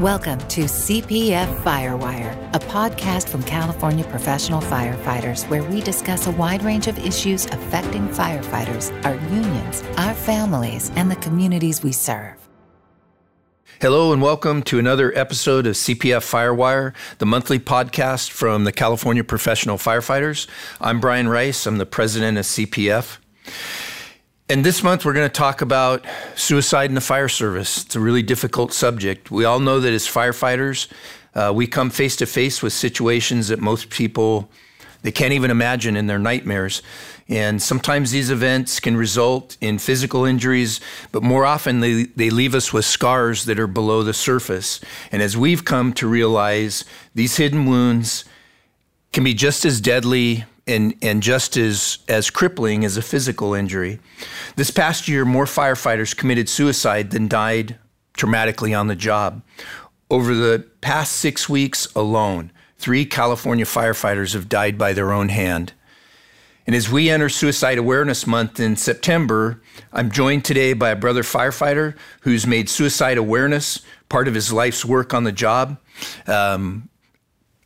Welcome to CPF Firewire, a podcast from California professional firefighters where we discuss a wide range of issues affecting firefighters, our unions, our families, and the communities we serve. Hello, and welcome to another episode of CPF Firewire, the monthly podcast from the California Professional Firefighters. I'm Brian Rice, I'm the president of CPF. And this month, we're going to talk about suicide in the fire service. It's a really difficult subject. We all know that as firefighters, uh, we come face to face with situations that most people they can't even imagine in their nightmares. And sometimes these events can result in physical injuries, but more often they, they leave us with scars that are below the surface. And as we've come to realize, these hidden wounds can be just as deadly and, and just as, as crippling as a physical injury. This past year, more firefighters committed suicide than died traumatically on the job. Over the past six weeks alone, three California firefighters have died by their own hand. And as we enter Suicide Awareness Month in September, I'm joined today by a brother firefighter who's made suicide awareness part of his life's work on the job. Um,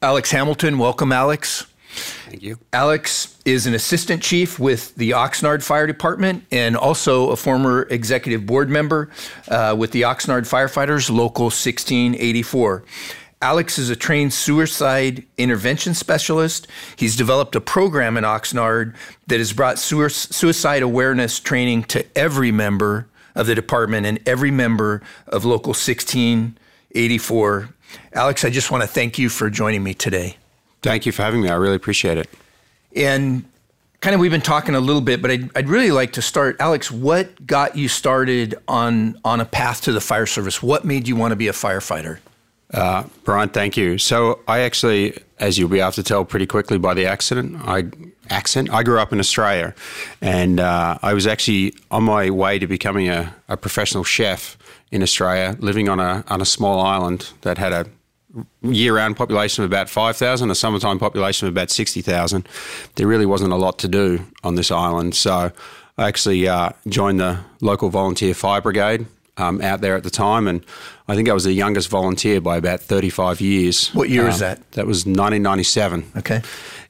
Alex Hamilton, welcome, Alex. Thank you. Alex is an assistant chief with the Oxnard Fire Department and also a former executive board member uh, with the Oxnard Firefighters, Local 1684. Alex is a trained suicide intervention specialist. He's developed a program in Oxnard that has brought suicide awareness training to every member of the department and every member of Local 1684. Alex, I just want to thank you for joining me today. Thank you for having me. I really appreciate it. And kind of we've been talking a little bit, but I'd, I'd, really like to start. Alex, what got you started on on a path to the fire service? What made you want to be a firefighter? Uh, Brian, thank you. So I actually, as you'll be able to tell pretty quickly by the accident, I accent. I grew up in Australia, and uh, I was actually on my way to becoming a, a professional chef in Australia, living on a on a small island that had a year-round population of about 5,000, a summertime population of about 60,000. There really wasn't a lot to do on this island. So I actually uh, joined the local volunteer fire brigade um, out there at the time, and I think I was the youngest volunteer by about 35 years. What year um, is that? That was 1997. Okay.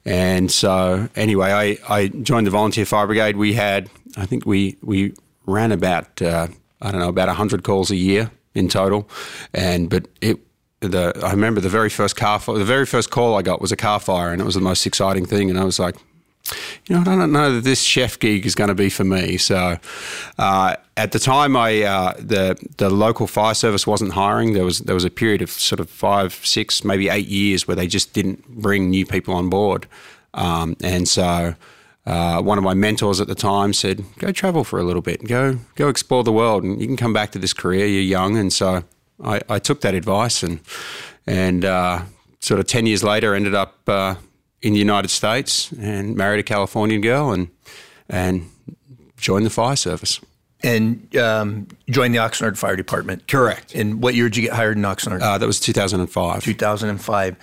And so, anyway, I, I joined the volunteer fire brigade. We had, I think we, we ran about, uh, I don't know, about 100 calls a year in total. And, but it, the I remember the very first car the very first call I got was a car fire, and it was the most exciting thing. And I was like, you know, I don't know that this chef gig is going to be for me. So, uh, at the time, I uh, the the local fire service wasn't hiring. There was there was a period of sort of five, six, maybe eight years where they just didn't bring new people on board, um, and so. Uh, one of my mentors at the time said, "Go travel for a little bit, go go explore the world, and you can come back to this career. You're young." And so I, I took that advice and and uh, sort of ten years later ended up uh, in the United States and married a Californian girl and and joined the fire service. And um, joined the Oxnard Fire Department. Correct. And what year did you get hired in Oxnard? Uh, that was 2005. 2005.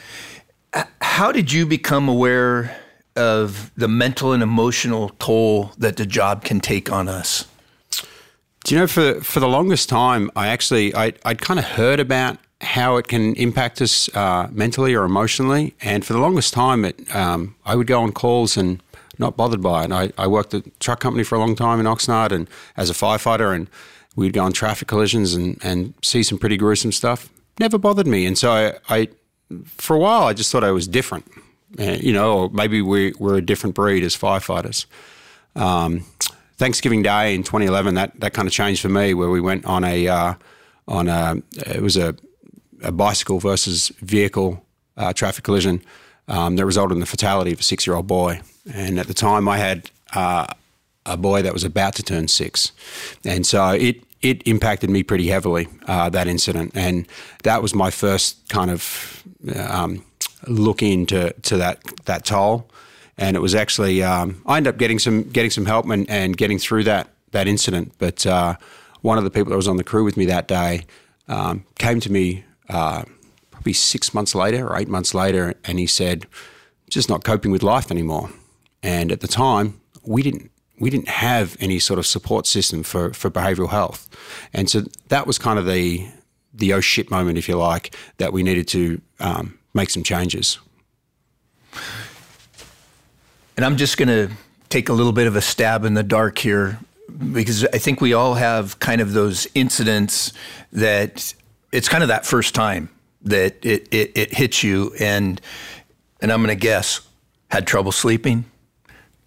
How did you become aware of the mental and emotional toll that the job can take on us? Do you know for for the longest time, I actually I I'd kind of heard about how it can impact us uh, mentally or emotionally, and for the longest time, it um, I would go on calls and not bothered by it. I, I worked at a truck company for a long time in Oxnard, and as a firefighter, and we'd go on traffic collisions and and see some pretty gruesome stuff. Never bothered me, and so I, I for a while I just thought I was different, uh, you know, or maybe we we're a different breed as firefighters. Um, Thanksgiving Day in 2011, that, that kind of changed for me, where we went on a uh, on a it was a, a bicycle versus vehicle uh, traffic collision um, that resulted in the fatality of a six year old boy. And at the time, I had uh, a boy that was about to turn six, and so it it impacted me pretty heavily uh, that incident, and that was my first kind of um, look into to that that toll and it was actually um, I ended up getting some getting some help and, and getting through that that incident. But uh, one of the people that was on the crew with me that day um, came to me uh, probably six months later or eight months later, and he said, "Just not coping with life anymore." And at the time, we didn't we didn't have any sort of support system for for behavioural health, and so that was kind of the the oh shit moment, if you like, that we needed to um, make some changes. And I'm just going to take a little bit of a stab in the dark here because I think we all have kind of those incidents that it's kind of that first time that it, it, it hits you and and I'm going to guess had trouble sleeping,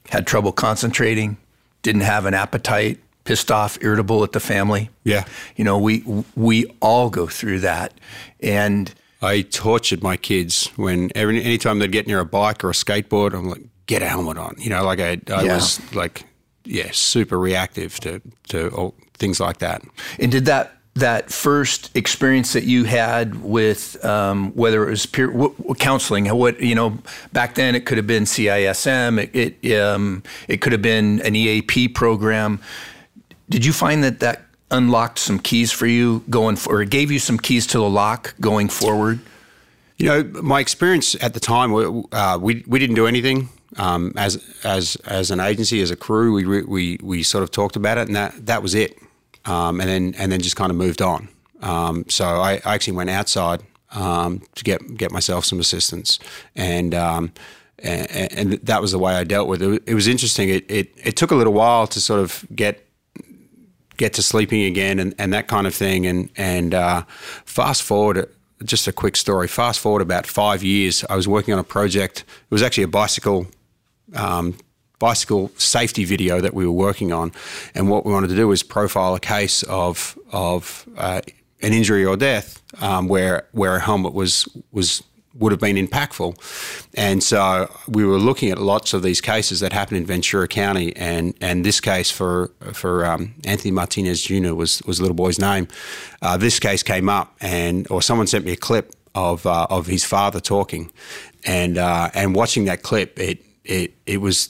had trouble concentrating, didn't have an appetite, pissed off, irritable at the family. Yeah. You know, we we all go through that. And I tortured my kids when every anytime they'd get near a bike or a skateboard, I'm like, get a helmet on. You know, like I, I yeah. was like, yeah, super reactive to to all, things like that. And did that that first experience that you had with um, whether it was peer w- counseling, what you know back then it could have been CISM, it it, um, it could have been an EAP program. Did you find that that unlocked some keys for you going for, or it gave you some keys to the lock going forward? You know, my experience at the time, uh, we we didn't do anything um, as as as an agency, as a crew. We we we sort of talked about it, and that that was it um, and then and then just kind of moved on. Um, so I, I, actually went outside um, to get get myself some assistance, and, um, and, and that was the way I dealt with it. It was interesting. It, it it took a little while to sort of get get to sleeping again and, and that kind of thing. And and uh, fast forward, just a quick story. Fast forward about five years, I was working on a project. It was actually a bicycle um, bicycle safety video that we were working on, and what we wanted to do was profile a case of of uh, an injury or death um, where where a helmet was was would have been impactful. And so we were looking at lots of these cases that happened in Ventura County, and, and this case for for um, Anthony Martinez Jr. was was the little boy's name. Uh, this case came up, and or someone sent me a clip of uh, of his father talking, and uh, and watching that clip, it it it was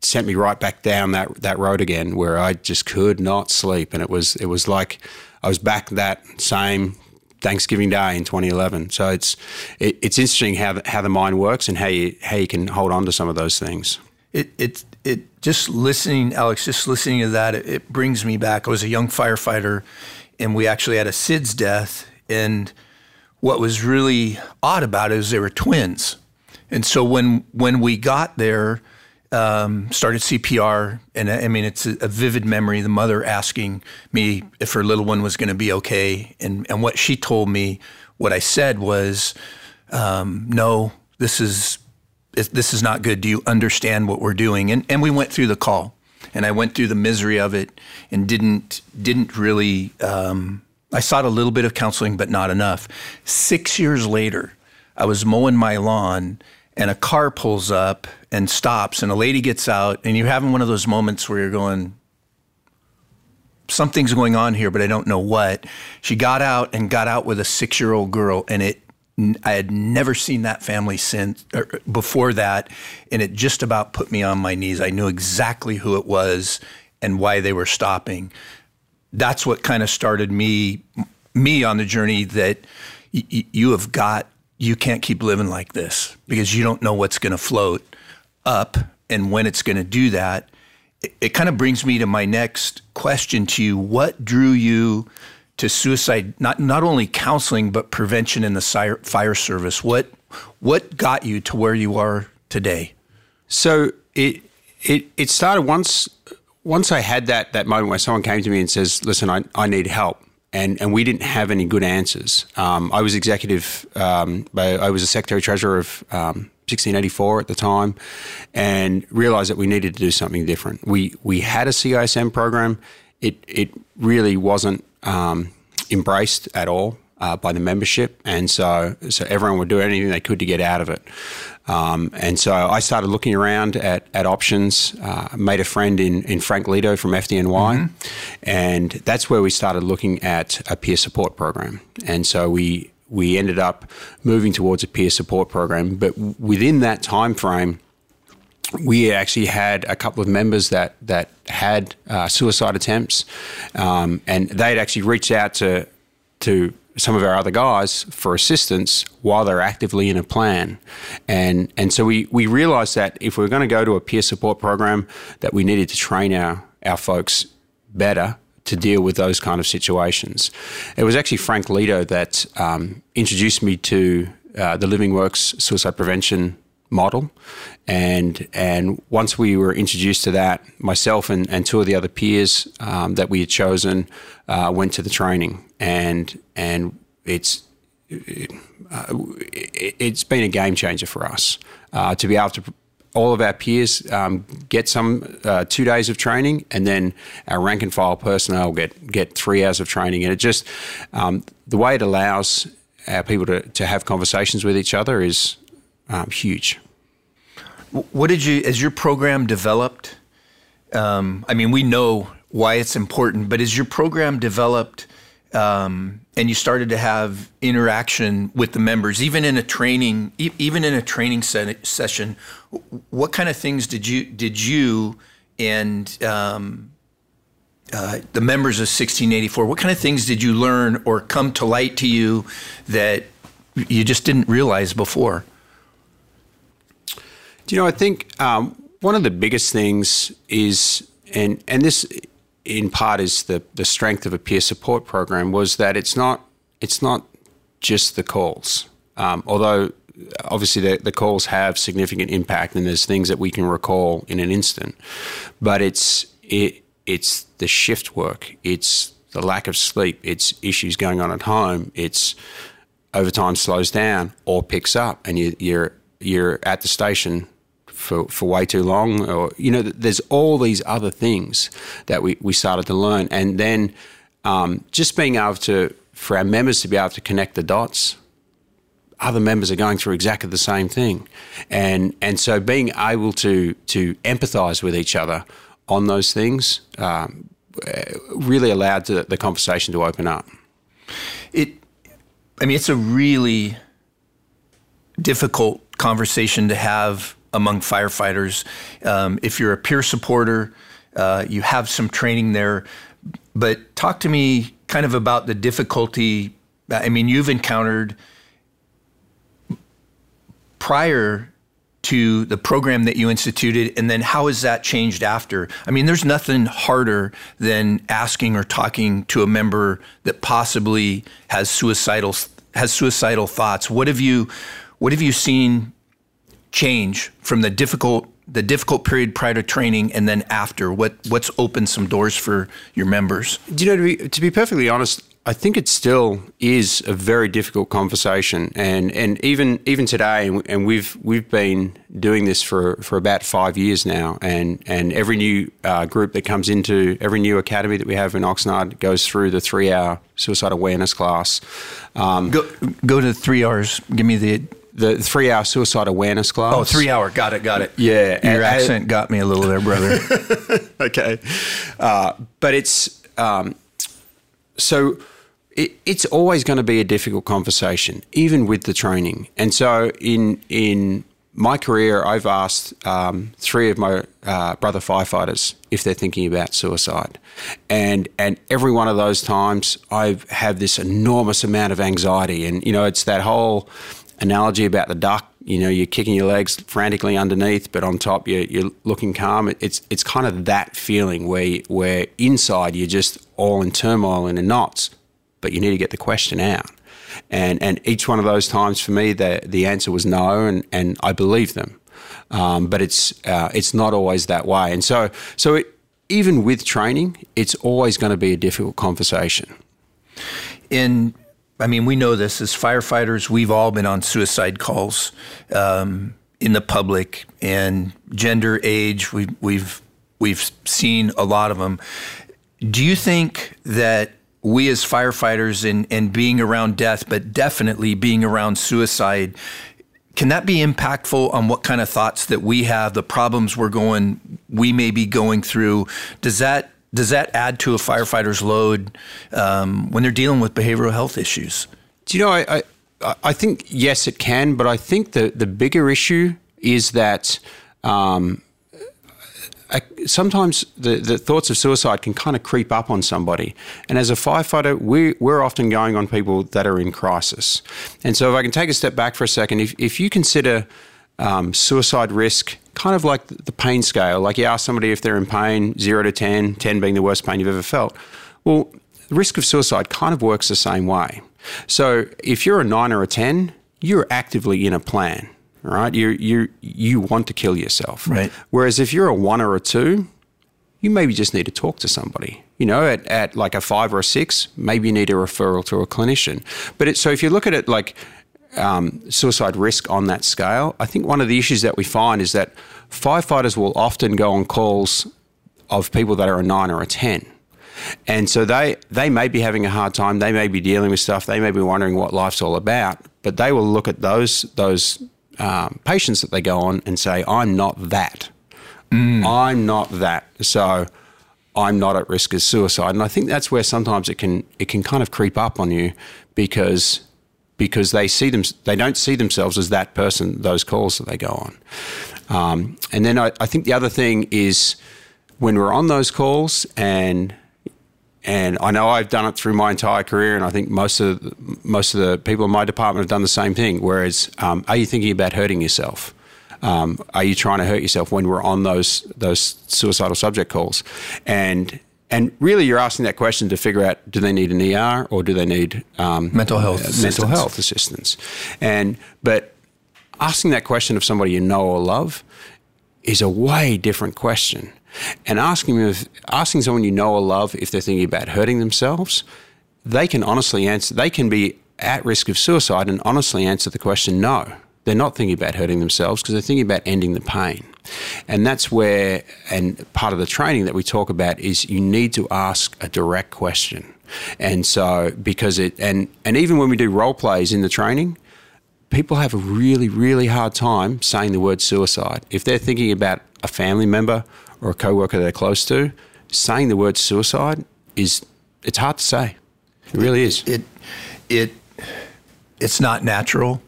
sent me right back down that that road again, where I just could not sleep, and it was it was like I was back that same Thanksgiving Day in 2011. So it's it, it's interesting how the, how the mind works and how you how you can hold on to some of those things. It it it just listening, Alex, just listening to that, it, it brings me back. I was a young firefighter, and we actually had a SIDS death, and what was really odd about it is they were twins, and so when when we got there um, started CPR, and I mean it's a, a, vivid memory. The mother asking me if her little one was going to be okay, and and what she told me, what I said was, um, "No, this is this is not good. Do you understand what we're doing?" And and we went through the call, and I went through the misery of it, and didn't didn't really. Um, I sought a little bit of counseling, but not enough. Six years later, I was mowing my lawn and a car pulls up and stops and a lady gets out and you're having one of those moments where you're going something's going on here but i don't know what. She got out and got out with a six-year-old girl and it i had never seen that family since er, before that and it just about put me on my knees. I knew exactly who it was and why they were stopping. That's what kind of started me me on the journey that y- you have got you can't keep living like this because you don't know what's going to float up and when it's going to do that. It, it kind of brings me to my next question to you. What drew you to suicide, not, not only counseling, but prevention in the fire service? What, what got you to where you are today? So it, it, it started once, once I had that, that moment where someone came to me and says, listen, I, I need help and, and we didn't have any good answers. Um, I was executive, um, I was a secretary treasurer of um, 1684 at the time, and realized that we needed to do something different. We we had a CISM program. It it really wasn't um, embraced at all uh, by the membership, and so so everyone would do anything they could to get out of it. Um, and so I started looking around at, at options. Uh, made a friend in, in Frank Leto from FDNY, mm-hmm. and that's where we started looking at a peer support program. And so we we ended up moving towards a peer support program. But within that time frame, we actually had a couple of members that that had uh, suicide attempts, um, and they'd actually reached out to to some of our other guys for assistance while they're actively in a plan. And and so we, we realized that if we are going to go to a peer support program, that we needed to train our, our folks better to deal with those kind of situations. It was actually Frank Leto that um, introduced me to uh, the Living Works suicide prevention model. And and once we were introduced to that, myself and, and two of the other peers um, that we had chosen uh, went to the training, and and it's it, uh, it's been a game changer for us uh, to be able to. All of our peers um, get some uh, two days of training, and then our rank and file personnel get get three hours of training. And it just um, the way it allows our people to, to have conversations with each other is um, huge. What did you, as your program developed? Um, I mean, we know why it's important, but as your program developed um, and you started to have interaction with the members, even in a training, even in a training se- session, what kind of things did you did you and um, uh, the members of 1684? What kind of things did you learn or come to light to you that you just didn't realize before? Do you know? I think um, one of the biggest things is, and and this in part is the the strength of a peer support program was that it's not it's not just the calls, um, although obviously the, the calls have significant impact and there's things that we can recall in an instant, but it's it it's the shift work, it's the lack of sleep, it's issues going on at home, it's overtime slows down or picks up, and you, you're you're at the station for, for way too long, or you know, there's all these other things that we, we started to learn, and then um, just being able to for our members to be able to connect the dots. Other members are going through exactly the same thing, and and so being able to to empathise with each other on those things um, really allowed the, the conversation to open up. It, I mean, it's a really difficult conversation to have among firefighters. Um, if you're a peer supporter, uh, you have some training there. But talk to me kind of about the difficulty. I mean, you've encountered prior to the program that you instituted, and then how has that changed after? I mean, there's nothing harder than asking or talking to a member that possibly has suicidal has suicidal thoughts. What have you what have you seen change from the difficult the difficult period prior to training and then after? What what's opened some doors for your members? Do you know to be to be perfectly honest, I think it still is a very difficult conversation, and and even even today, and we've we've been doing this for, for about five years now, and and every new uh, group that comes into every new academy that we have in Oxnard goes through the three hour suicide awareness class. Um, go go to three hours. Give me the the three hour suicide awareness class. Oh, three hour. Got it. Got it. Yeah. Your and, accent and, got me a little there, brother. okay. Uh, but it's um, so it, it's always going to be a difficult conversation, even with the training. And so in in my career, I've asked um, three of my uh, brother firefighters if they're thinking about suicide, and and every one of those times I've had this enormous amount of anxiety, and you know it's that whole analogy about the duck. You know, you're kicking your legs frantically underneath, but on top you're, you're looking calm. It's it's kind of that feeling where where inside you're just all in turmoil and in knots, but you need to get the question out. And and each one of those times for me, the the answer was no, and and I believe them. Um, but it's uh, it's not always that way, and so so it, even with training, it's always going to be a difficult conversation. In I mean, we know this as firefighters. We've all been on suicide calls um, in the public, and gender, age. We, we've we've seen a lot of them. Do you think that we as firefighters and, and being around death, but definitely being around suicide, can that be impactful on what kind of thoughts that we have, the problems we're going, we may be going through? Does that does that add to a firefighter's load um, when they're dealing with behavioral health issues? Do you know? I, I, I think yes, it can, but I think the the bigger issue is that. Um, I, sometimes the, the thoughts of suicide can kind of creep up on somebody. And as a firefighter, we, we're often going on people that are in crisis. And so, if I can take a step back for a second, if, if you consider um, suicide risk kind of like the pain scale. Like you ask somebody if they're in pain, zero to 10, 10 being the worst pain you've ever felt. Well, the risk of suicide kind of works the same way. So if you're a nine or a 10, you're actively in a plan, right? You you you want to kill yourself. Right. Whereas if you're a one or a two, you maybe just need to talk to somebody. You know, at, at like a five or a six, maybe you need a referral to a clinician. But it, so if you look at it like um, suicide risk on that scale, I think one of the issues that we find is that firefighters will often go on calls of people that are a nine or a 10. And so they, they may be having a hard time. They may be dealing with stuff. They may be wondering what life's all about. But they will look at those, those um, patients that they go on and say, I'm not that. Mm. I'm not that. So I'm not at risk of suicide. And I think that's where sometimes it can it can kind of creep up on you because because they see them they don't see themselves as that person. Those calls that they go on, um, and then I, I think the other thing is when we're on those calls and and I know I've done it through my entire career, and I think most of the, most of the people in my department have done the same thing. Whereas, um, are you thinking about hurting yourself? Um, are you trying to hurt yourself when we're on those those suicidal subject calls? And and really, you're asking that question to figure out: do they need an ER or do they need um, mental health uh, mental health assistance? And but asking that question of somebody you know or love is a way different question. And asking if, asking someone you know or love if they're thinking about hurting themselves, they can honestly answer. They can be at risk of suicide and honestly answer the question no. They're not thinking about hurting themselves because they're thinking about ending the pain. And that's where, and part of the training that we talk about is you need to ask a direct question. And so, because it, and, and even when we do role plays in the training, people have a really, really hard time saying the word suicide. If they're thinking about a family member or a coworker they're close to, saying the word suicide is, it's hard to say. It really is. It, it, it's not natural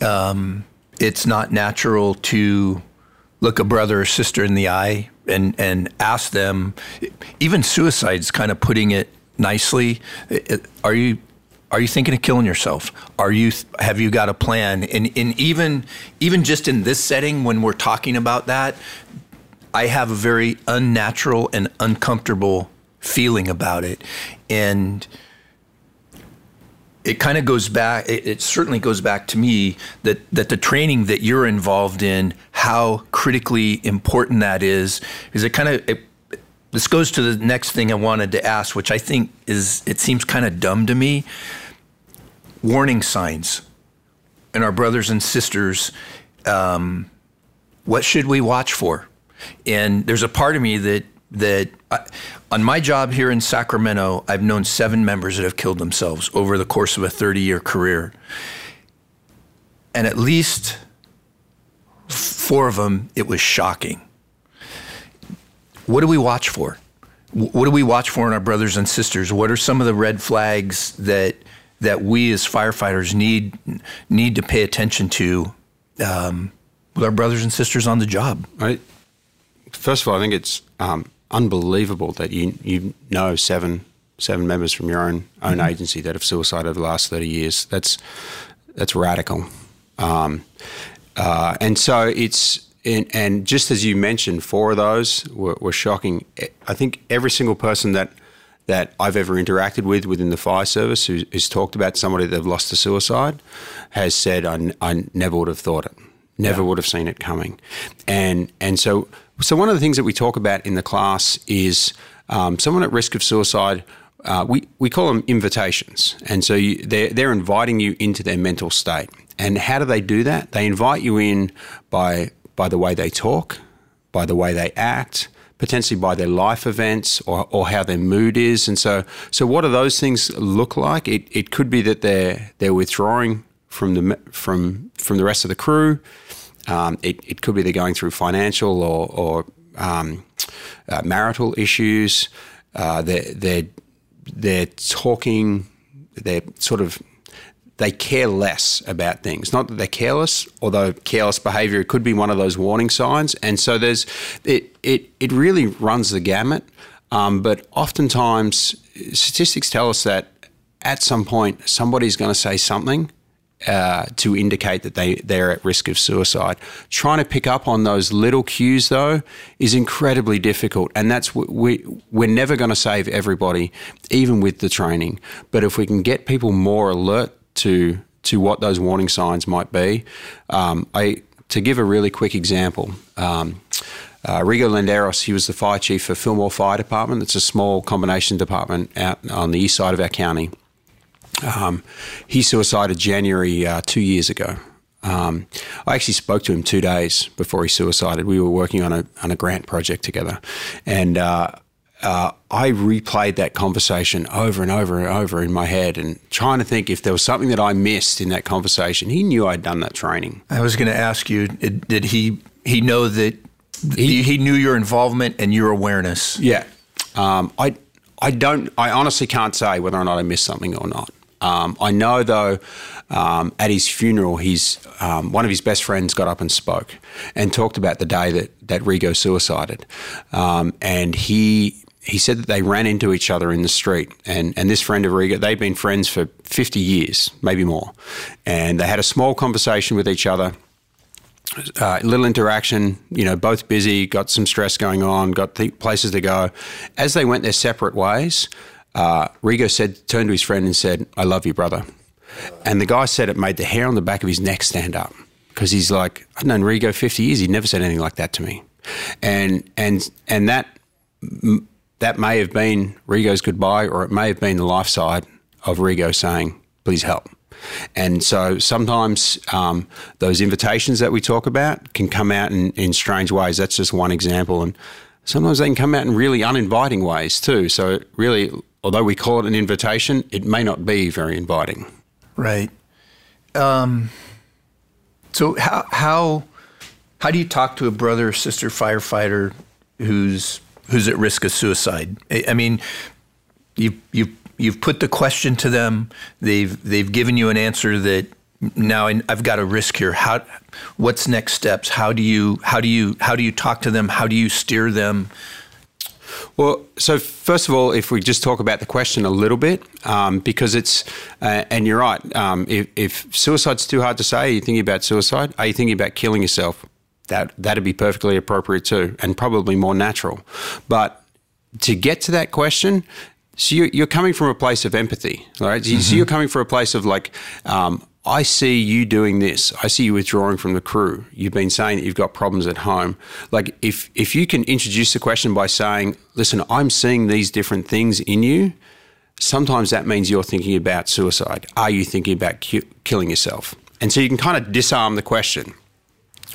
um, it's not natural to look a brother or sister in the eye and, and ask them, even suicide's kind of putting it nicely. Are you are you thinking of killing yourself? Are you have you got a plan? And, and even even just in this setting, when we're talking about that, I have a very unnatural and uncomfortable feeling about it, and it kind of goes back it, it, certainly goes back to me that that the training that you're involved in how critically important that is because it kind of this goes to the next thing I wanted to ask which I think is it seems kind of dumb to me warning signs and our brothers and sisters um, what should we watch for and there's a part of me that that I, on my job here in Sacramento, I've known seven members that have killed themselves over the course of a 30 year career. And at least four of them, it was shocking. What do we watch for? What do we watch for in our brothers and sisters? What are some of the red flags that that we as firefighters need need to pay attention to um, with our brothers and sisters on the job? Right. First of all, I think it's um, unbelievable that you you know seven seven members from your own own mm-hmm. agency that have suicide over the last thirty years. That's that's radical, um, uh, and so it's. And, and just as you mentioned, four of those were, were shocking. I think every single person that that I've ever interacted with within the fire service who's, who's talked about somebody that they've lost to suicide has said, I, I never would have thought it, never yeah. would have seen it coming. And, and so so, one of the things that we talk about in the class is um, someone at risk of suicide. Uh, we, we call them invitations. And so you, they're, they're inviting you into their mental state. And how do they do that? They invite you in by, by the way they talk, by the way they act, potentially by their life events or, or how their mood is. And so, so what do those things look like? It, it could be that they're, they're withdrawing from the, from, from the rest of the crew. Um, it, it, could be they're going through financial or, or um, uh, marital issues. Uh, they're, they're, they're talking, they're sort of, they care less about things. Not that they're careless, although careless behavior could be one of those warning signs. And so there's, it, it, it really runs the gamut. Um, but oftentimes, statistics tell us that at some point, somebody's going to say something uh, to indicate that they, they're at risk of suicide. Trying to pick up on those little cues, though, is incredibly difficult. And that's we, we're never going to save everybody, even with the training. But if we can get people more alert to, to what those warning signs might be, um, I, to give a really quick example, um, uh, Rigo Landeros, he was the fire chief for Fillmore Fire Department. It's a small combination department out on the east side of our county. Um, he suicided January uh, two years ago. Um, I actually spoke to him two days before he suicided. We were working on a on a grant project together, and uh, uh, I replayed that conversation over and over and over in my head, and trying to think if there was something that I missed in that conversation. He knew I'd done that training. I was going to ask you: Did he he know that he, he knew your involvement and your awareness? Yeah, um, I I don't. I honestly can't say whether or not I missed something or not. Um, I know though, um, at his funeral, his um, one of his best friends got up and spoke and talked about the day that that Rigo suicided, um, and he he said that they ran into each other in the street, and and this friend of Rigo, they've been friends for fifty years, maybe more, and they had a small conversation with each other. Uh, little interaction, you know, both busy, got some stress going on, got th- places to go. As they went their separate ways, uh, Rigo said, turned to his friend and said, I love you, brother. And the guy said it made the hair on the back of his neck stand up because he's like, I've known Rigo 50 years. He'd never said anything like that to me. And, and, and that, that may have been Rigo's goodbye, or it may have been the life side of Rigo saying, please help. And so sometimes um, those invitations that we talk about can come out in, in strange ways. That's just one example. And sometimes they can come out in really uninviting ways too. So really although we call it an invitation, it may not be very inviting. Right. Um, so how how how do you talk to a brother or sister firefighter who's who's at risk of suicide? I mean, you you you've put the question to them. They've they've given you an answer that now I've got a risk here. How what's next steps? How do you how do you how do you talk to them? How do you steer them? Well, so first of all, if we just talk about the question a little bit, um, because it's, uh, and you're right, um, if, if, suicide's too hard to say, are you thinking about suicide? Are you thinking about killing yourself? That, that'd be perfectly appropriate too, and probably more natural. But to get to that question, so you're, you're coming from a place of empathy, right? Mm-hmm. So you're coming from a place of like, um, I see you doing this. I see you withdrawing from the crew. You've been saying that you've got problems at home. Like if if you can introduce the question by saying, "Listen, I'm seeing these different things in you." Sometimes that means you're thinking about suicide. Are you thinking about ki- killing yourself? And so you can kind of disarm the question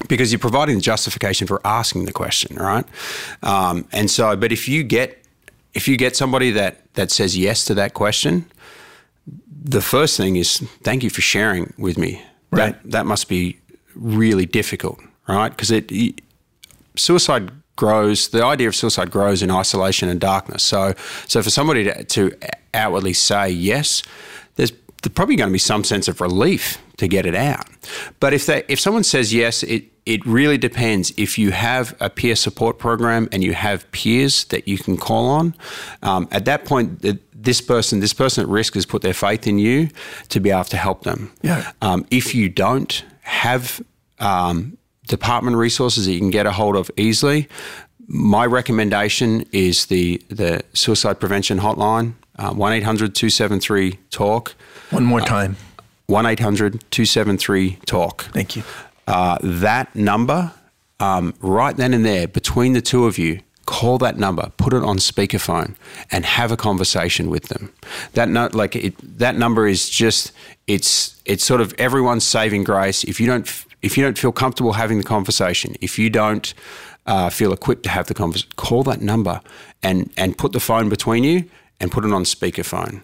because you're providing the justification for asking the question, right? Um, and so, but if you get if you get somebody that that says yes to that question, the first thing is thank you for sharing with me. Right. That that must be really difficult, right? Because it, it suicide grows. The idea of suicide grows in isolation and darkness. So so for somebody to, to outwardly say yes, there's probably going to be some sense of relief to get it out. But if they if someone says yes, it it really depends. If you have a peer support program and you have peers that you can call on, um, at that point, this person, this person at risk, has put their faith in you to be able to help them. Yeah. Um, if you don't have um, department resources that you can get a hold of easily, my recommendation is the the suicide prevention hotline uh, one 273 talk. One more time. 1 800 273 talk. Thank you. Uh, that number, um, right then and there, between the two of you, call that number, put it on speakerphone, and have a conversation with them. That no, like it, that number is just it's it's sort of everyone's saving grace. If you don't if you don't feel comfortable having the conversation, if you don't uh, feel equipped to have the conversation, call that number and and put the phone between you and put it on speakerphone.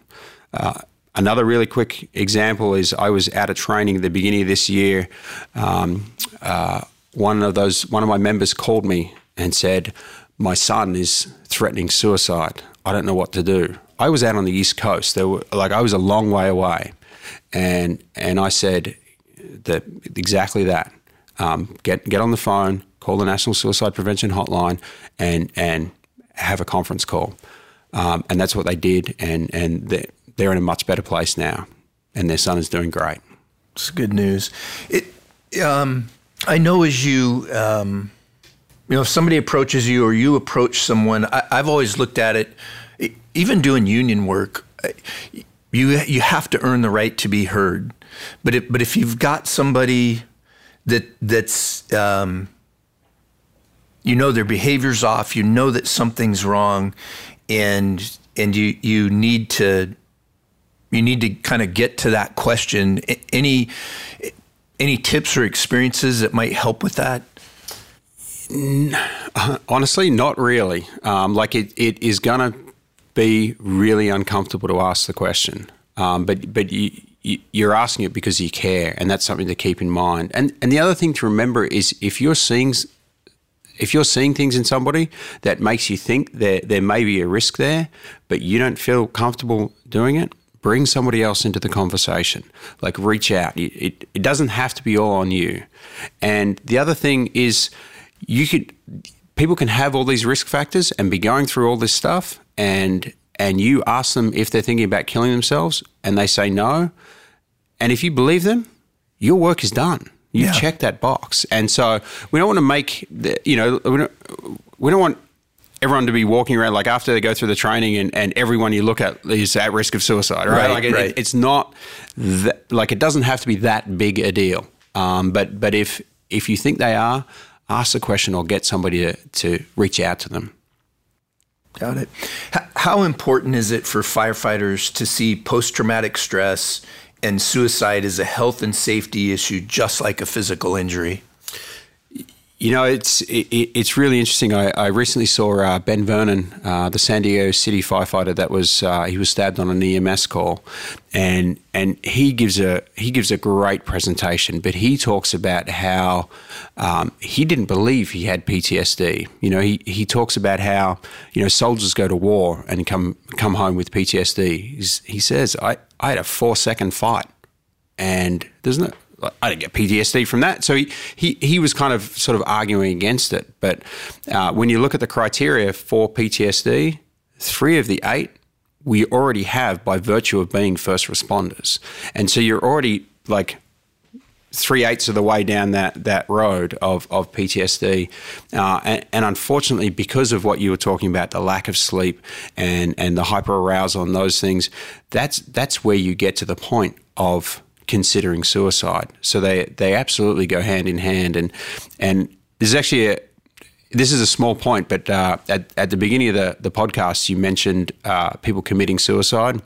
Uh, Another really quick example is I was at a training at the beginning of this year. Um, uh, one of those, one of my members called me and said, "My son is threatening suicide. I don't know what to do." I was out on the east coast. There were like I was a long way away, and and I said that exactly that. Um, get get on the phone, call the National Suicide Prevention Hotline, and and have a conference call. Um, and that's what they did, and and they're in a much better place now, and their son is doing great. It's good news. It, um, I know as you, um, you know, if somebody approaches you or you approach someone, I, I've always looked at it, even doing union work, you you have to earn the right to be heard. But if, but if you've got somebody that that's um, you know their behavior's off, you know that something's wrong, and and you you need to you need to kind of get to that question. Any any tips or experiences that might help with that? Honestly, not really. Um, like it, it is going to be really uncomfortable to ask the question, um, but but you, you, are asking it because you care, and that's something to keep in mind. And and the other thing to remember is if you're seeing if you're seeing things in somebody that makes you think there there may be a risk there, but you don't feel comfortable doing it, bring somebody else into the conversation. Like reach out. It, it, it doesn't have to be all on you. And the other thing is, you could people can have all these risk factors and be going through all this stuff, and and you ask them if they're thinking about killing themselves, and they say no. And if you believe them, your work is done. You yeah. check that box. And so we don't want to make, the, you know, we don't, we don't want everyone to be walking around like after they go through the training and, and everyone you look at is at risk of suicide, right? right like it, right. It, it's not that, like it doesn't have to be that big a deal. Um, but but if if you think they are, ask the question or get somebody to, to reach out to them. Got it. How important is it for firefighters to see post traumatic stress and suicide as a health and safety issue, just like a physical injury? You know, it's it, it's really interesting. I, I recently saw uh, Ben Vernon, uh, the San Diego City firefighter that was uh, he was stabbed on an EMS call, and and he gives a he gives a great presentation. But he talks about how um, he didn't believe he had PTSD. You know, he he talks about how you know soldiers go to war and come come home with PTSD. He's, he says, I I had a four second fight, and there's no I didn't get PTSD from that. So he, he, he was kind of sort of arguing against it. But uh, when you look at the criteria for PTSD, three of the eight we already have by virtue of being first responders. And so you're already like three eighths of the way down that, that road of, of PTSD. Uh, and, and, unfortunately, because of what you were talking about, the lack of sleep and, and the hyper arousal and those things, that's, that's where you get to the point of considering suicide. So they they absolutely go hand in hand. And and there's actually a this is a small point, but uh, at, at the beginning of the, the podcast, you mentioned uh, people committing suicide.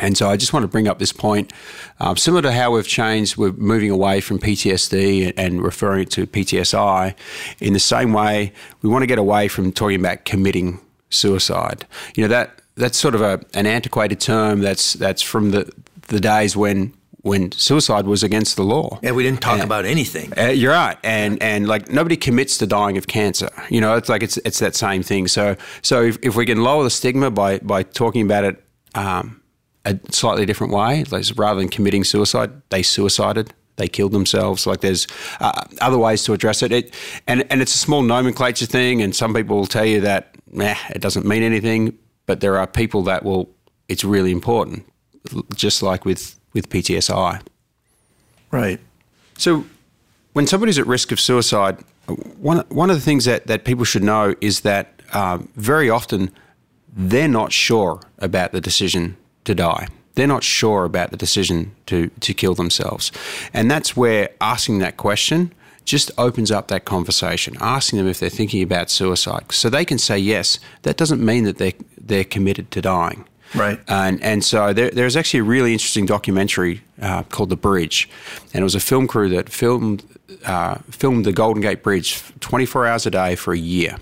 And so I just want to bring up this point. Um, similar to how we've changed, we're moving away from PTSD and referring it to PTSI. In the same way, we want to get away from talking about committing suicide. You know that that's sort of a, an antiquated term. That's that's from the the days when when suicide was against the law. Yeah, we didn't talk and, about anything. Uh, you're right, and and like nobody commits to dying of cancer. You know, it's like it's it's that same thing. So so if, if we can lower the stigma by by talking about it um, a slightly different way, like rather than committing suicide, they suicided. They killed themselves. Like there's uh, other ways to address it. it, and and it's a small nomenclature thing. And some people will tell you that, nah, it doesn't mean anything. But there are people that will. It's really important. Just like with with PTSI. Right. So, when somebody's at risk of suicide, one, one of the things that, that people should know is that um, very often they're not sure about the decision to die. They're not sure about the decision to, to kill themselves. And that's where asking that question just opens up that conversation, asking them if they're thinking about suicide. So they can say yes. That doesn't mean that they're, they're committed to dying. Right. And, and so there, there's actually a really interesting documentary uh, called The Bridge. And it was a film crew that filmed, uh, filmed the Golden Gate Bridge 24 hours a day for a year.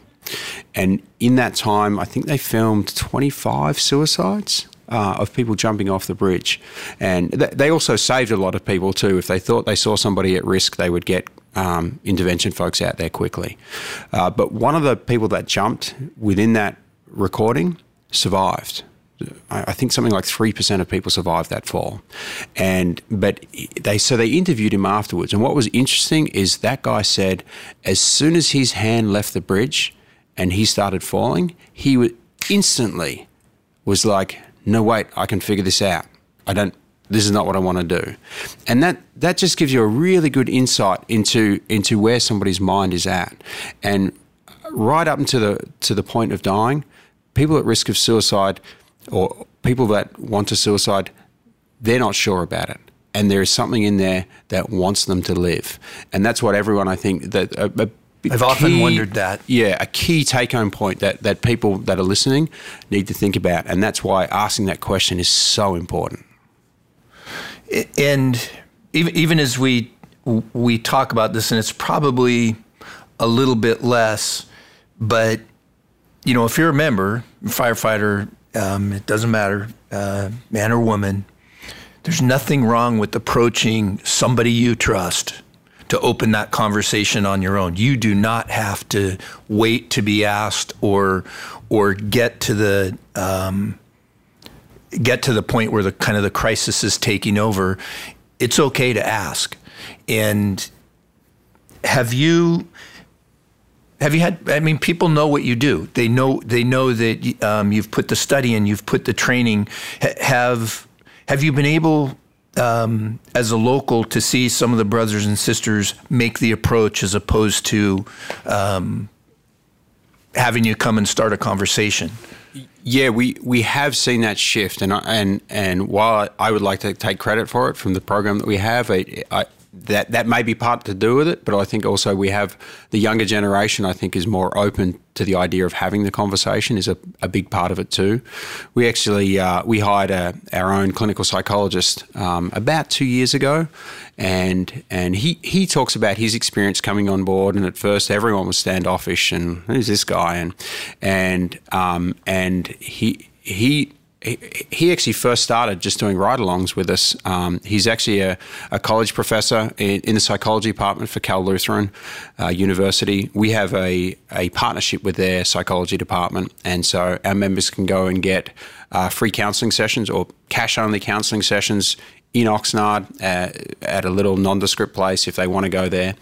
And in that time, I think they filmed 25 suicides. Uh, of people jumping off the bridge. And th- they also saved a lot of people too. If they thought they saw somebody at risk, they would get um, intervention folks out there quickly. Uh, but one of the people that jumped within that recording survived. I think something like three percent of people survived that fall, and but they so they interviewed him afterwards. And what was interesting is that guy said, as soon as his hand left the bridge and he started falling, he instantly was like, "No, wait, I can figure this out. I don't, this is not what I want to do. And that, that just gives you a really good insight into, into where somebody's mind is at. And right up to the, to the point of dying, people at risk of suicide or people that want to suicide, they're not sure about it. And there is something in there that wants them to live. And that's what everyone, I think, that uh, a, a I've key, often wondered that. Yeah, a key take home point that, that people that are listening need to think about. And that's why asking that question is so important. And even, even as we, we talk about this, and it's probably a little bit less, but you know, if you're a member, firefighter, um, it doesn't matter, uh, man or woman, there's nothing wrong with approaching somebody you trust to open that conversation on your own. You do not have to wait to be asked or or get to the um, get to the point where the kind of the crisis is taking over. It's okay to ask. And have you have you had? I mean, people know what you do. They know. They know that um, you've put the study in. You've put the training. have Have you been able um, as a local to see some of the brothers and sisters make the approach as opposed to um, having you come and start a conversation? Yeah, we, we have seen that shift, and and and while I would like to take credit for it from the program that we have, I, I, that that may be part to do with it, but I think also we have the younger generation. I think is more open to the idea of having the conversation is a, a big part of it too. We actually uh, we hired a, our own clinical psychologist um, about two years ago, and and he he talks about his experience coming on board. And at first, everyone was standoffish and who's this guy? And and um, and he he he actually first started just doing ride-alongs with us. Um, he's actually a, a college professor in, in, the psychology department for Cal Lutheran uh, University. We have a, a partnership with their psychology department, and so our members can go and get uh, free counselling sessions or cash-only counselling sessions in Oxnard uh, at a little nondescript place if they want to go there.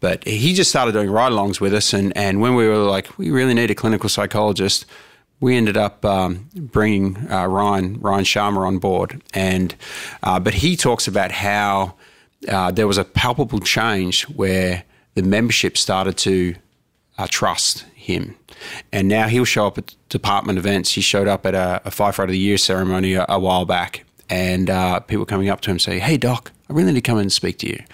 But he just started doing ride-alongs with us, and, and when we were like, we really need a clinical psychologist – we ended up um, bringing uh, Ryan Ryan Sharma on board, and uh, but he talks about how uh, there was a palpable change where the membership started to uh, trust him, and now he'll show up at department events. He showed up at a, a firefighter of the year ceremony a, a while back, and uh, people coming up to him say, "Hey, doc." I really need to come and speak to you.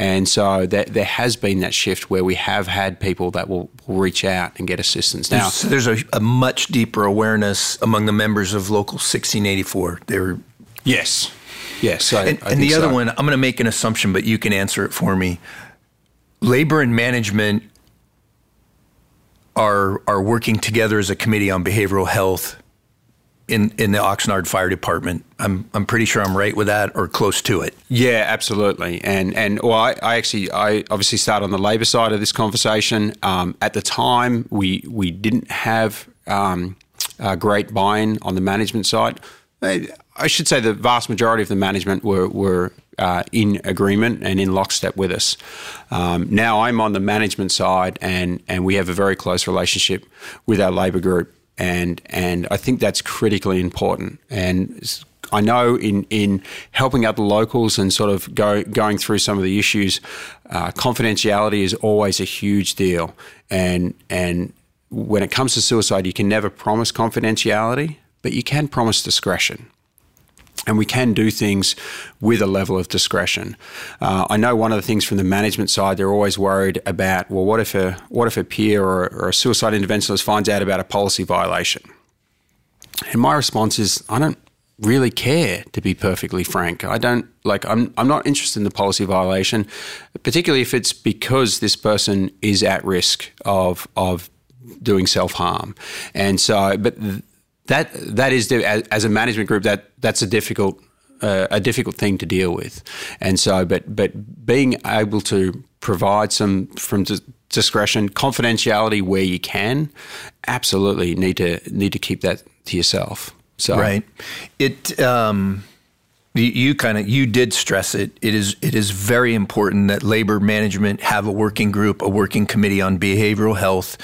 And so that, there has been that shift where we have had people that will, will reach out and get assistance. Now, so there's a, a, much deeper awareness among the members of Local 1684. They're yes, yes. I, and, and the other so. one, I'm going to make an assumption, but you can answer it for me. Labor and management are are working together as a committee on behavioral health in in the Oxnard Fire Department. I'm I'm pretty sure I'm right with that or close to it. Yeah, absolutely. And and well, I, I actually I obviously start on the labour side of this conversation. Um, at the time, we we didn't have um, great buy-in on the management side. I should say the vast majority of the management were were uh, in agreement and in lockstep with us. Um, now I'm on the management side, and and we have a very close relationship with our labour group and and I think that's critically important. And I know in in helping other locals and sort of go, going through some of the issues, uh, confidentiality is always a huge deal. And and when it comes to suicide, you can never promise confidentiality, but you can promise discretion and we can do things with a level of discretion. Uh, I know one of the things from the management side, they're always worried about, well, what if a what if a peer or, or a suicide interventionist finds out about a policy violation? And my response is, I don't really care, to be perfectly frank. I don't like. I'm I'm not interested in the policy violation, particularly if it's because this person is at risk of of doing self harm, and so, but. Th- that that is as a management group that that's a difficult uh, a difficult thing to deal with, and so but but being able to provide some from discretion confidentiality where you can, absolutely need to need to keep that to yourself. So right, it. Um you kind of you did stress it. It is it is very important that labor management have a working group, a working committee on behavioral health,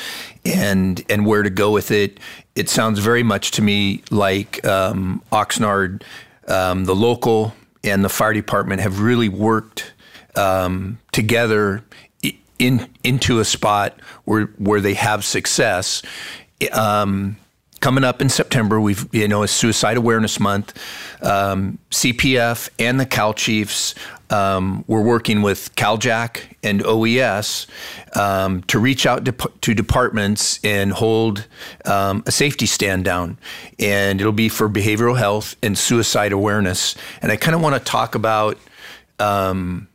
and and where to go with it. It sounds very much to me like um, Oxnard, um, the local and the fire department have really worked um, together in into a spot where where they have success. Um, coming up in September, we've you know a Suicide Awareness Month. Um, CPF and the Cal Chiefs um, we're working with CalJAC and OES um, to reach out to, to, departments and hold um, a safety stand down. And it'll be for behavioral health and suicide awareness. And I kind of want to talk about um,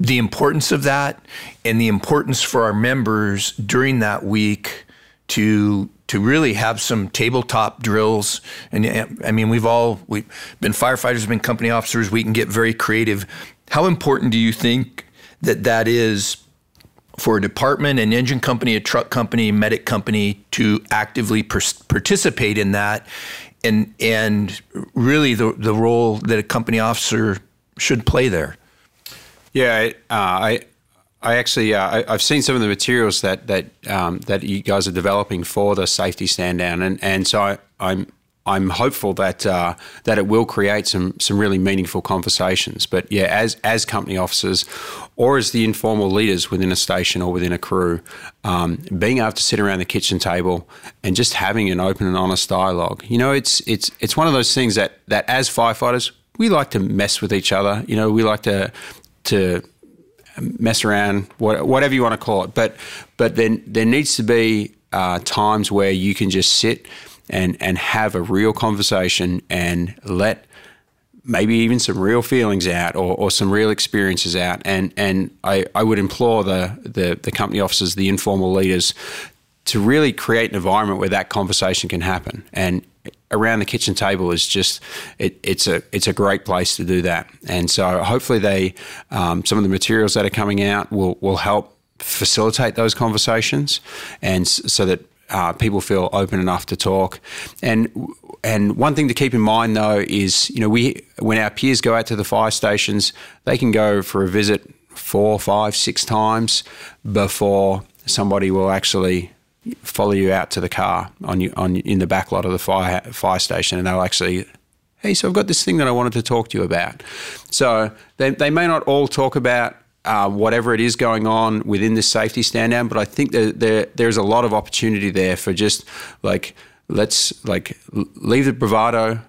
the importance of that and the importance for our members during that week to to really have some tabletop drills and I mean we've all we've been firefighters been company officers we can get very creative how important do you think that that is for a department, an engine company, a truck company, a medic company to actively per- participate in that, and and really the the role that a company officer should play there? Yeah, uh, I. I actually, uh, I, have seen some of the materials that that um, that you guys are developing for the safety stand down, and and so I, I'm I'm hopeful that uh, that it will create some some really meaningful conversations. But yeah, as as company officers, or as the informal leaders within a station or within a crew, um, being able to sit around the kitchen table and just having an open and honest dialogue. You know, it's it's it's one of those things that that as firefighters we like to mess with each other. You know, we like to to mess around, whatever you want to call it. But but then there needs to be uh, times where you can just sit and and have a real conversation and let maybe even some real feelings out or, or some real experiences out. And and I, I would implore the, the the company officers, the informal leaders, to really create an environment where that conversation can happen. And around the kitchen table is just it, it's a it's a great place to do that. And so hopefully they um, some of the materials that are coming out will will help facilitate those conversations and so that uh, people feel open enough to talk. And and one thing to keep in mind though is you know we when our peers go out to the fire stations, they can go for a visit four, five, six times before somebody will actually follow you out to the car on you on in the back lot of the fire fire station, and they'll actually. Hey, so I've got this thing that I wanted to talk to you about. So they, they may not all talk about uh, whatever it is going on within this safety stand down. But I think that there there's a lot of opportunity there for just like let's like leave the bravado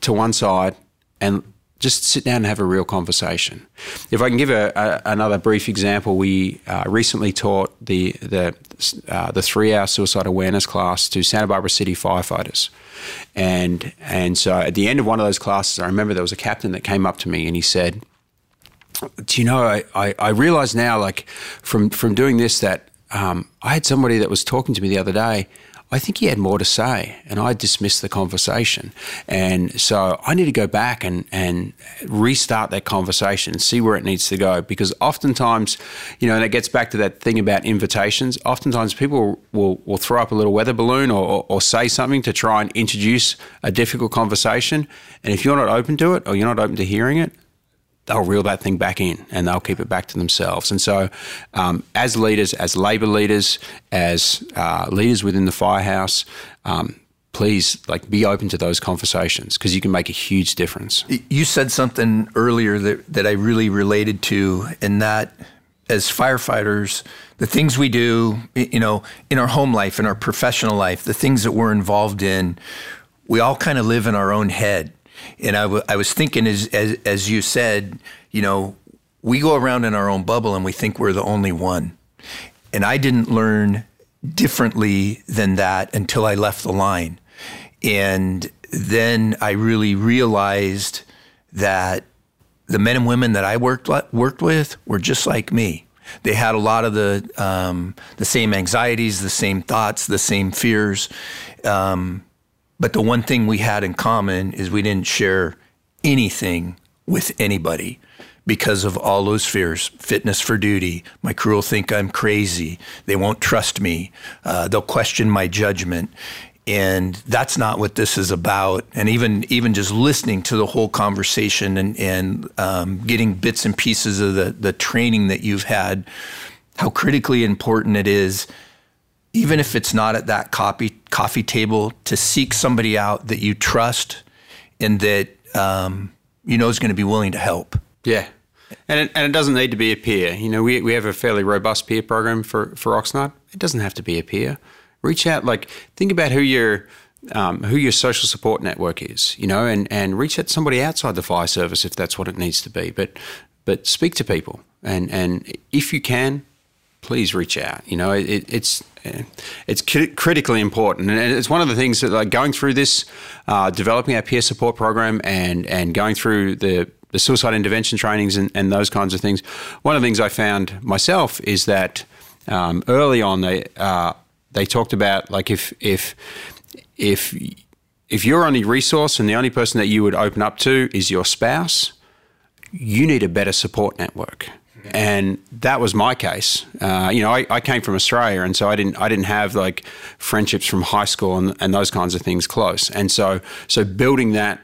to one side and just sit down and have a real conversation. If I can give a, a, another brief example, we uh, recently taught the the uh, the three hour suicide awareness class to Santa Barbara City firefighters, and and so at the end of one of those classes, I remember there was a captain that came up to me and he said do you know, I, I, I realize now, like from, from doing this, that um, I had somebody that was talking to me the other day. I think he had more to say, and I dismissed the conversation. And so I need to go back and, and restart that conversation and see where it needs to go. Because oftentimes, you know, and it gets back to that thing about invitations, oftentimes people will, will throw up a little weather balloon or, or, or say something to try and introduce a difficult conversation. And if you're not open to it or you're not open to hearing it, they'll reel that thing back in and they'll keep it back to themselves. And so, um, as leaders, as labour leaders, as uh, leaders within the firehouse, um, please like be open to those conversations because you can make a huge difference. You said something earlier that, that I really related to, and that as firefighters, the things we do, you know, in our home life, in our professional life, the things that we're involved in, we all kind of live in our own head and I, w- I was thinking, as, as, as you said, you know, we go around in our own bubble and we think we're the only one. And I didn't learn differently than that until I left the line. And then I really realized that the men and women that I worked worked with were just like me. They had a lot of the um, the same anxieties, the same thoughts, the same fears, um, but the one thing we had in common is we didn't share anything with anybody because of all those fears fitness for duty. My crew will think I'm crazy. They won't trust me. Uh, they'll question my judgment. And that's not what this is about. And even even just listening to the whole conversation and, and um, getting bits and pieces of the, the training that you've had, how critically important it is even if it's not at that coffee coffee table, to seek somebody out that you trust and that um, you know is going to be willing to help. Yeah. And it, and it doesn't need to be a peer. You know, we, we have a fairly robust peer program for, for Oxnard. It doesn't have to be a peer. Reach out, like, think about who your um, who your social support network is, you know, and, and reach out to somebody outside the fire service if that's what it needs to be. But but speak to people, and and if you can, please reach out. You know, it, it's it's critically important, and it's one of the things that like going through this, uh, developing our peer support program, and and going through the the suicide intervention trainings and, and those kinds of things. One of the things I found myself is that um, early on they uh, they talked about like if if if if your only resource and the only person that you would open up to is your spouse, you need a better support network and that was my case. Uh, you know, I, I, came from Australia, and so I didn't I didn't have like friendships from high school and, and those kinds of things close. And so so building that,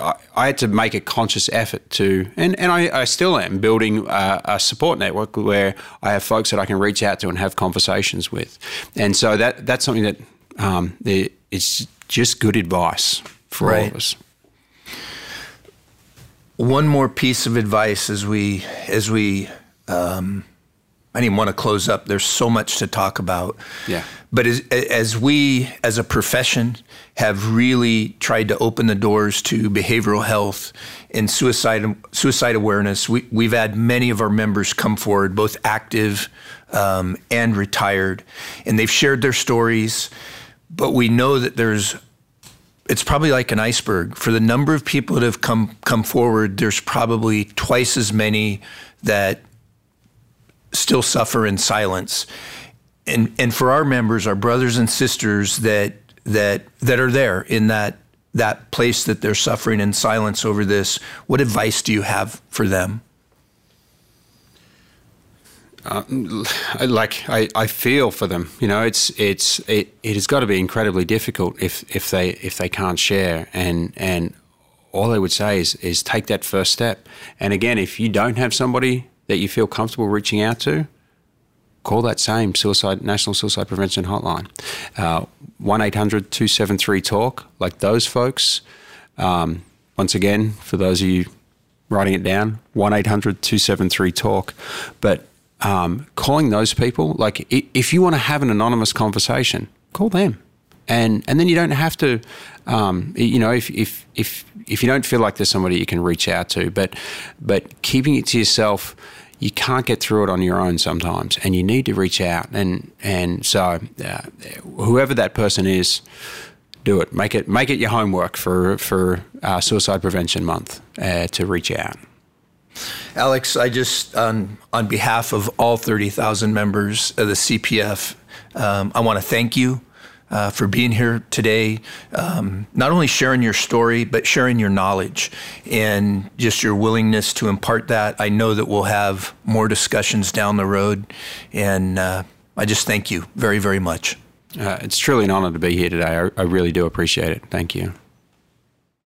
I, I had to make a conscious effort to, and and I, I still am building a, a, support network where I have folks that I can reach out to and have conversations with. And so that that's something that um, it's just good advice for right. all of us one more piece of advice as we as we um, I didn't want to close up. There's so much to talk about. Yeah. But as, as we, as a profession, have really tried to open the doors to behavioral health and suicide suicide awareness, we, we've had many of our members come forward, both active um, and retired, and they've shared their stories. But we know that there's it's probably like an iceberg. For the number of people that have come come forward, there's probably twice as many that still suffer in silence. And and for our members, our brothers and sisters that that that are there in that that place that they're suffering in silence over this, what advice do you have for them? Uh, like I, I feel for them. You know, it's it's it, it has got to be incredibly difficult if if they if they can't share and and all I would say is is take that first step. And again, if you don't have somebody that you feel comfortable reaching out to, call that same suicide national suicide prevention hotline, uh, one 273 talk. Like those folks. Um, once again, for those of you writing it down, 1 800 273 TALK. But um, calling those people, like if you want to have an anonymous conversation, call them. And, and then you don't have to, um, you know, if, if, if, if you don't feel like there's somebody you can reach out to, but, but keeping it to yourself, you can't get through it on your own sometimes, and you need to reach out. And and so, uh, whoever that person is, do it. Make it make it your homework for for uh, Suicide Prevention Month uh, to reach out. Alex, I just, on, on behalf of all 30,000 members of the CPF, um, I want to thank you uh, for being here today, um, not only sharing your story, but sharing your knowledge and just your willingness to impart that. I know that we'll have more discussions down the road, and uh, I just thank you very, very much. Uh, it's truly an honor to be here today. I, I really do appreciate it. Thank you.